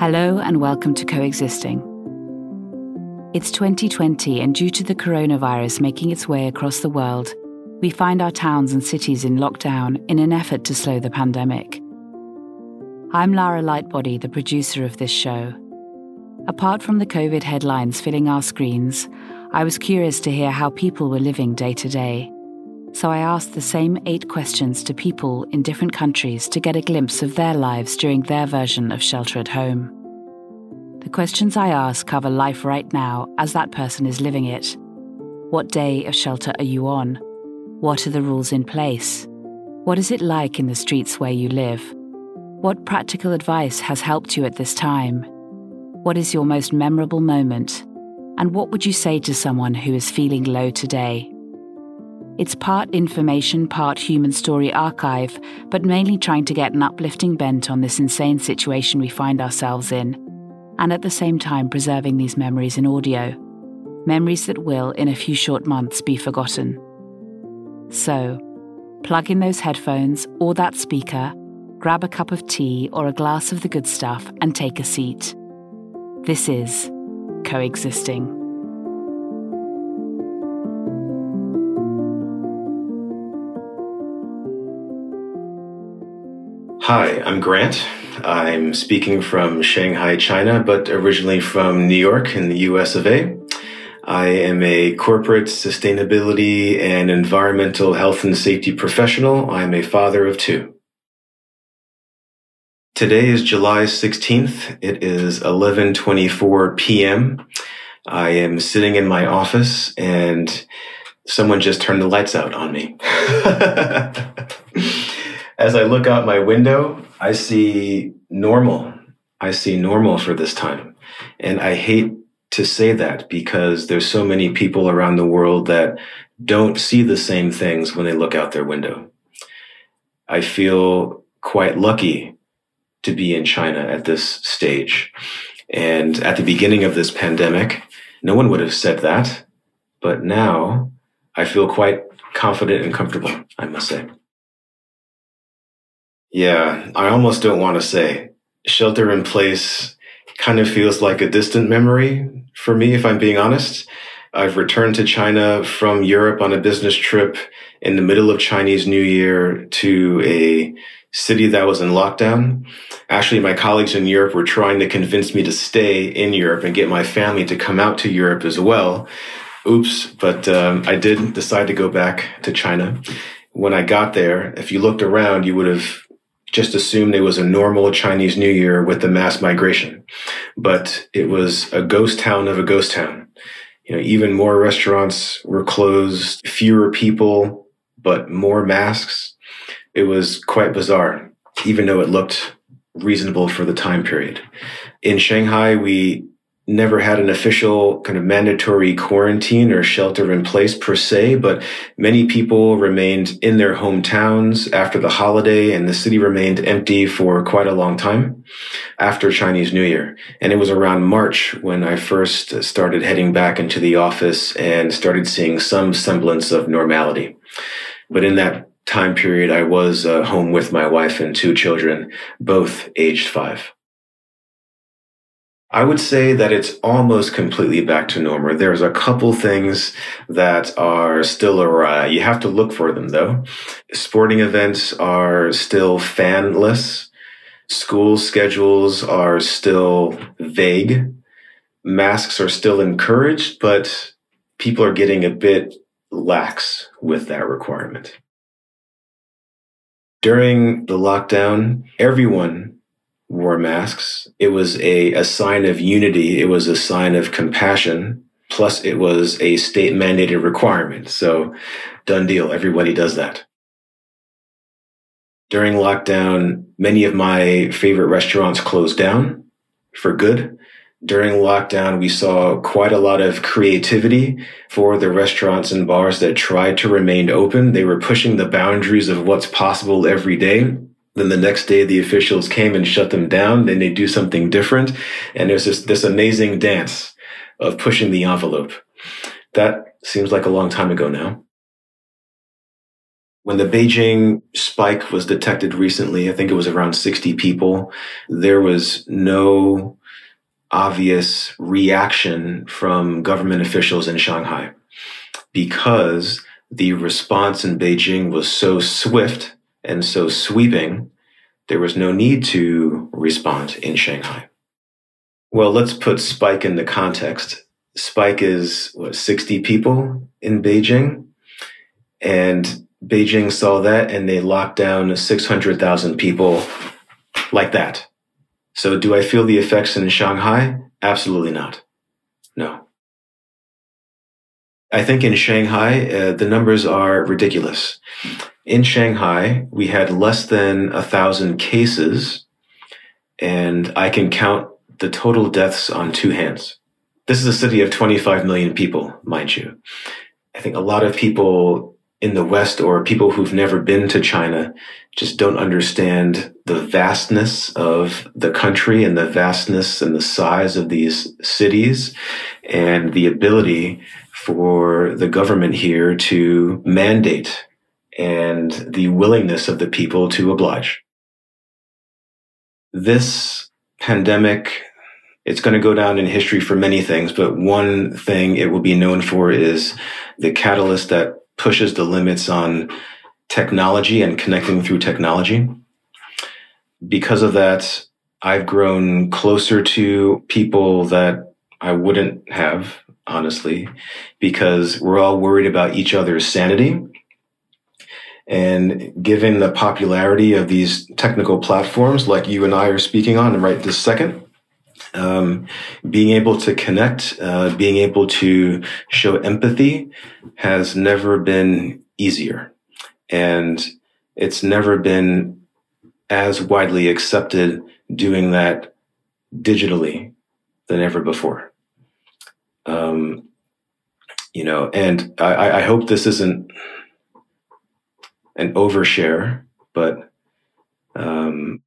Hello and welcome to Coexisting. It's 2020, and due to the coronavirus making its way across the world, we find our towns and cities in lockdown in an effort to slow the pandemic. I'm Lara Lightbody, the producer of this show. Apart from the COVID headlines filling our screens, I was curious to hear how people were living day to day. So I asked the same eight questions to people in different countries to get a glimpse of their lives during their version of shelter at home. The questions I ask cover life right now as that person is living it. What day of shelter are you on? What are the rules in place? What is it like in the streets where you live? What practical advice has helped you at this time? What is your most memorable moment? And what would you say to someone who is feeling low today? It's part information, part human story archive, but mainly trying to get an uplifting bent on this insane situation we find ourselves in, and at the same time preserving these memories in audio. Memories that will, in a few short months, be forgotten. So, plug in those headphones or that speaker, grab a cup of tea or a glass of the good stuff, and take a seat. This is Coexisting. Hi, I'm Grant. I'm speaking from Shanghai, China, but originally from New York in the US of A. I am a corporate sustainability and environmental health and safety professional. I'm a father of two. Today is July 16th. It is 11:24 p.m. I am sitting in my office and someone just turned the lights out on me. as I look out my window, I see normal. I see normal for this time. And I hate to say that because there's so many people around the world that don't see the same things when they look out their window. I feel quite lucky to be in China at this stage. And at the beginning of this pandemic, no one would have said that. But now I feel quite confident and comfortable, I must say. Yeah, I almost don't want to say. Shelter in place kind of feels like a distant memory for me, if I'm being honest. I've returned to China from Europe on a business trip in the middle of Chinese New Year to a city that was in lockdown. Actually, my colleagues in Europe were trying to convince me to stay in Europe and get my family to come out to Europe as well. Oops, but um, I did decide to go back to China. When I got there, if you looked around, you would have just assumed it was a normal Chinese New Year with the mass migration. But it was a ghost town of a ghost town. You know, even more restaurants were closed, fewer people, but more masks. It was quite bizarre, even though it looked reasonable for the time period. In Shanghai, we never had an official kind of mandatory quarantine or shelter in place per se, but many people remained in their hometowns after the holiday and the city remained empty for quite a long time after Chinese New Year. And it was around March when I first started heading back into the office and started seeing some semblance of normality. But in that time period, I was uh, home with my wife and two children, both aged five. I would say that it's almost completely back to normal. There's a couple things that are still awry. You have to look for them though. Sporting events are still fanless. School schedules are still vague. Masks are still encouraged, but people are getting a bit lax with that requirement. During the lockdown, everyone wore masks. It was a, a sign of unity. It was a sign of compassion. Plus, it was a state mandated requirement. So, done deal. Everybody does that. During lockdown, many of my favorite restaurants closed down for good. During lockdown, we saw quite a lot of creativity for the restaurants and bars that tried to remain open. They were pushing the boundaries of what's possible every day then the next day, the officials came and shut them down. Then they do something different. And there's this, this amazing dance of pushing the envelope. That seems like a long time ago now. When the Beijing spike was detected recently, I think it was around 60 people, there was no obvious reaction from government officials in Shanghai because the response in Beijing was so swift and so sweeping, there was no need to respond in Shanghai. Well, let's put Spike in the context. Spike is what, 60 people in Beijing? And Beijing saw that and they locked down 600,000 people like that. So do I feel the effects in Shanghai? Absolutely not. No. I think in Shanghai, uh, the numbers are ridiculous. In Shanghai, we had less than a thousand cases, and I can count the total deaths on two hands. This is a city of 25 million people, mind you. I think a lot of people in the West or people who've never been to China just don't understand the vastness of the country and the vastness and the size of these cities and the ability for the government here to mandate and the willingness of the people to oblige. This pandemic, it's going to go down in history for many things, but one thing it will be known for is the catalyst that pushes the limits on technology and connecting through technology. Because of that, I've grown closer to people that I wouldn't have, honestly, because we're all worried about each other's sanity. And given the popularity of these technical platforms like you and I are speaking on right this second, um, being able to connect, uh, being able to show empathy has never been easier. And it's never been as widely accepted doing that digitally than ever before. Um, you know, and I, I hope this isn't an overshare, but um,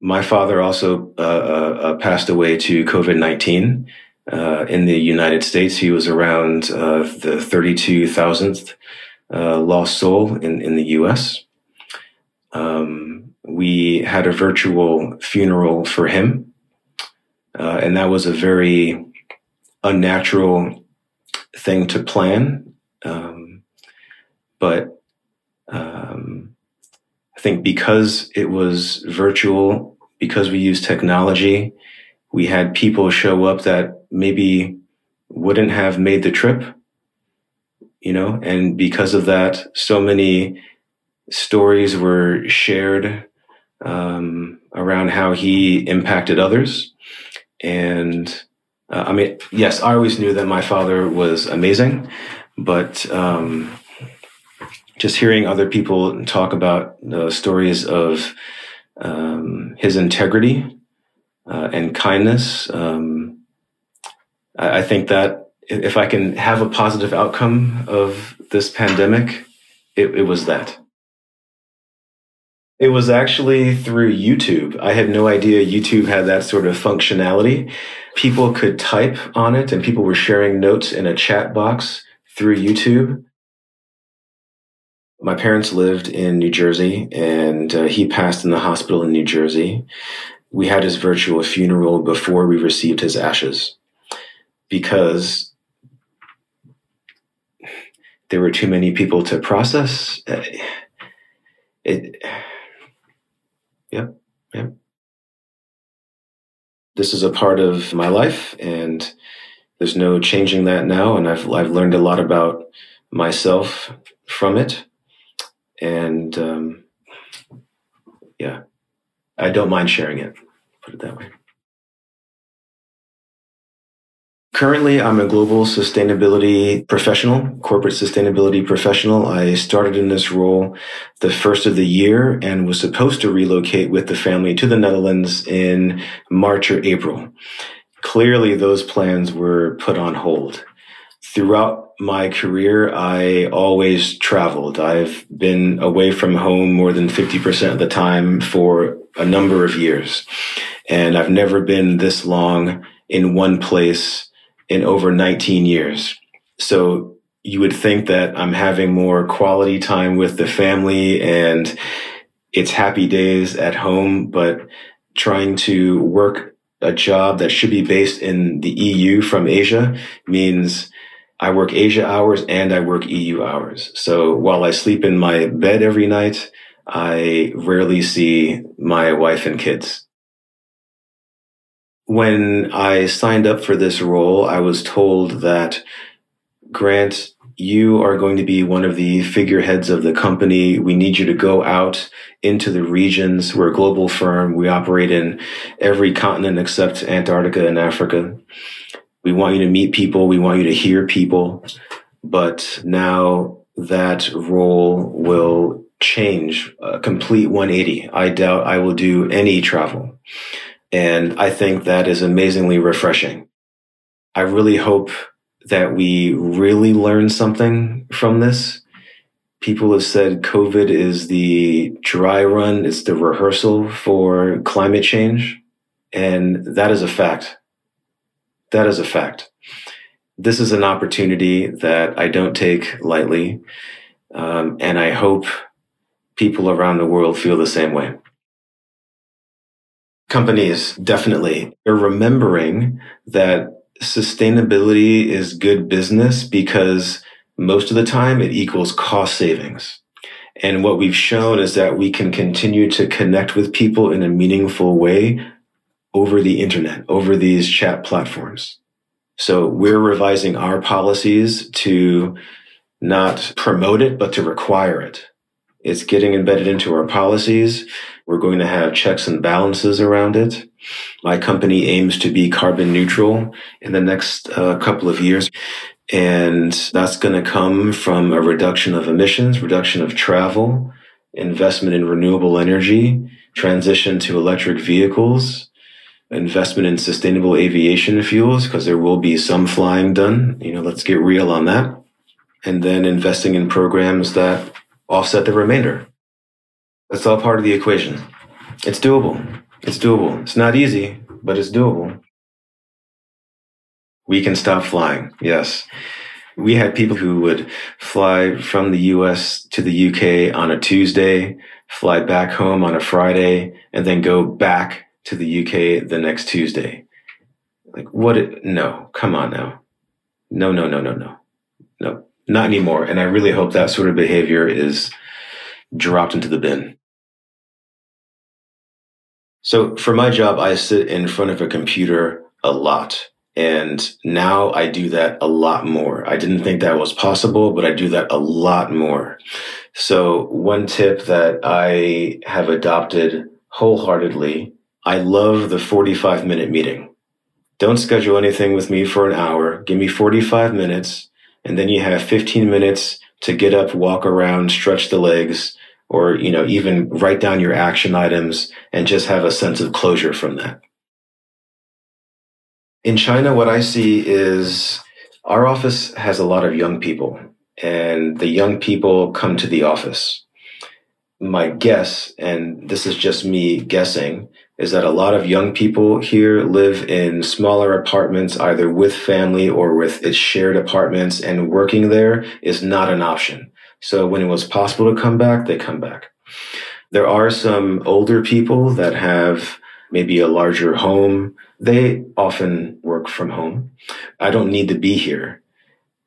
my father also uh, uh, uh, passed away to COVID 19 uh, in the United States. He was around uh, the 32,000th uh, lost soul in, in the US. Um, we had a virtual funeral for him, and that was a very unnatural thing to plan. Um, but think because it was virtual because we used technology, we had people show up that maybe wouldn't have made the trip, you know, and because of that, so many stories were shared um, around how he impacted others. And uh, I mean, yes, I always knew that my father was amazing, but um, just hearing other people talk about stories of um, his integrity uh, and kindness. Um, I, I, think that if I can have a positive outcome of this pandemic, it, it was that. It was actually through YouTube. I had no idea YouTube had that sort of functionality. People could type on it and people were sharing notes in a chat box through YouTube my parents lived in New Jersey, and uh, he passed in the hospital in New Jersey. We had his virtual funeral before we received his ashes because there were too many people to process. Uh, it, yep, yep. This is a part of my life, and there's no changing that now. And I've I've learned a lot about myself from it and um, yeah, I don't mind sharing it. Put it that way. Currently, I'm a global sustainability professional, corporate sustainability professional. I started in this role the first of the year and was supposed to relocate with the family to the Netherlands in March or April. Clearly, those plans were put on hold. Throughout my career, I always traveled. I've been away from home more than 50% of the time for a number of years. And I've never been this long in one place in over 19 years. So you would think that I'm having more quality time with the family and it's happy days at home, but trying to work a job that should be based in the EU from Asia means I work Asia hours and I work EU hours. So while I sleep in my bed every night, I rarely see my wife and kids. When I signed up for this role, I was told that Grant, you are going to be one of the figureheads of the company. We need you to go out into the regions. We're a global firm. We operate in every continent except Antarctica and Africa. We want you to meet people. We want you to hear people. But now that role will change a complete 180. I doubt I will do any travel. And I think that is amazingly refreshing. I really hope that we really learn something from this. People have said COVID is the dry run, it's the rehearsal for climate change. And that is a fact. That is a fact. This is an opportunity that I don't take lightly. Um, and I hope people around the world feel the same way. Companies definitely are remembering that sustainability is good business because most of the time it equals cost savings. And what we've shown is that we can continue to connect with people in a meaningful way over the internet, over these chat platforms. So we're revising our policies to not promote it, but to require it. It's getting embedded into our policies. We're going to have checks and balances around it. My company aims to be carbon neutral in the next uh, couple of years. And that's going to come from a reduction of emissions, reduction of travel, investment in renewable energy, transition to electric vehicles, investment in sustainable aviation fuels, because there will be some flying done. You know, let's get real on that. And then investing in programs that offset the remainder. That's all part of the equation. It's doable. It's doable. It's not easy, but it's doable. We can stop flying. Yes. We had people who would fly from the US to the UK on a Tuesday, fly back home on a Friday, and then go back to the UK the next Tuesday. Like, what? It, no, come on now. No, no, no, no, no. No, not anymore. And I really hope that sort of behavior is dropped into the bin. So for my job, I sit in front of a computer a lot. And now I do that a lot more. I didn't think that was possible, but I do that a lot more. So one tip that I have adopted wholeheartedly, I love the 45 minute meeting. Don't schedule anything with me for an hour. Give me 45 minutes and then you have 15 minutes to get up, walk around, stretch the legs, or, you know, even write down your action items and just have a sense of closure from that. In China, what I see is our office has a lot of young people and the young people come to the office. My guess, and this is just me guessing, is that a lot of young people here live in smaller apartments, either with family or with its shared apartments, and working there is not an option. So when it was possible to come back, they come back. There are some older people that have maybe a larger home. They often work from home. I don't need to be here.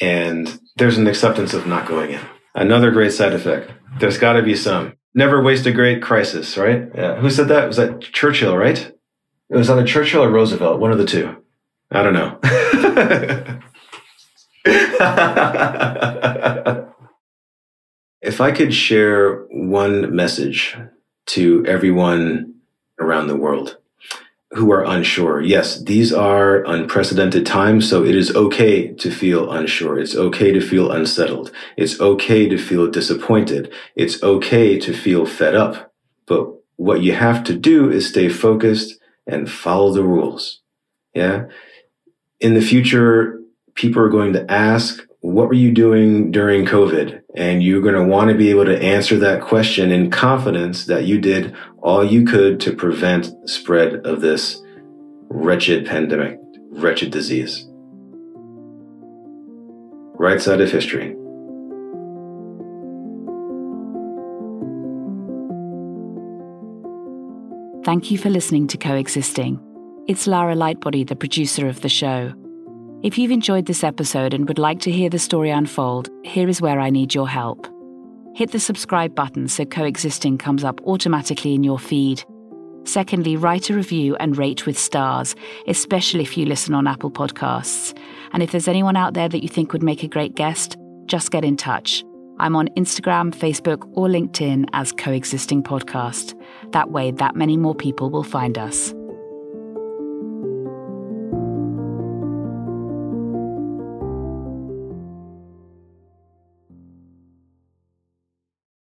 And there's an acceptance of not going in. Another great side effect. There's got to be some. Never waste a great crisis, right? Yeah. Who said that? Was that Churchill, right? It was either Churchill or Roosevelt, one of the two. I don't know. if I could share one message to everyone around the world, who are unsure. Yes, these are unprecedented times, so it is okay to feel unsure. It's okay to feel unsettled. It's okay to feel disappointed. It's okay to feel fed up. But what you have to do is stay focused and follow the rules. Yeah. In the future, people are going to ask, what were you doing during COVID? And you're going to want to be able to answer that question in confidence that you did all you could to prevent spread of this wretched pandemic, wretched disease. right side of history. Thank you for listening to Coexisting. It's Lara Lightbody, the producer of the show. If you've enjoyed this episode and would like to hear the story unfold, here is where I need your help. Hit the subscribe button so Coexisting comes up automatically in your feed. Secondly, write a review and rate with stars, especially if you listen on Apple Podcasts. And if there's anyone out there that you think would make a great guest, just get in touch. I'm on Instagram, Facebook, or LinkedIn as Coexisting Podcast. That way, that many more people will find us.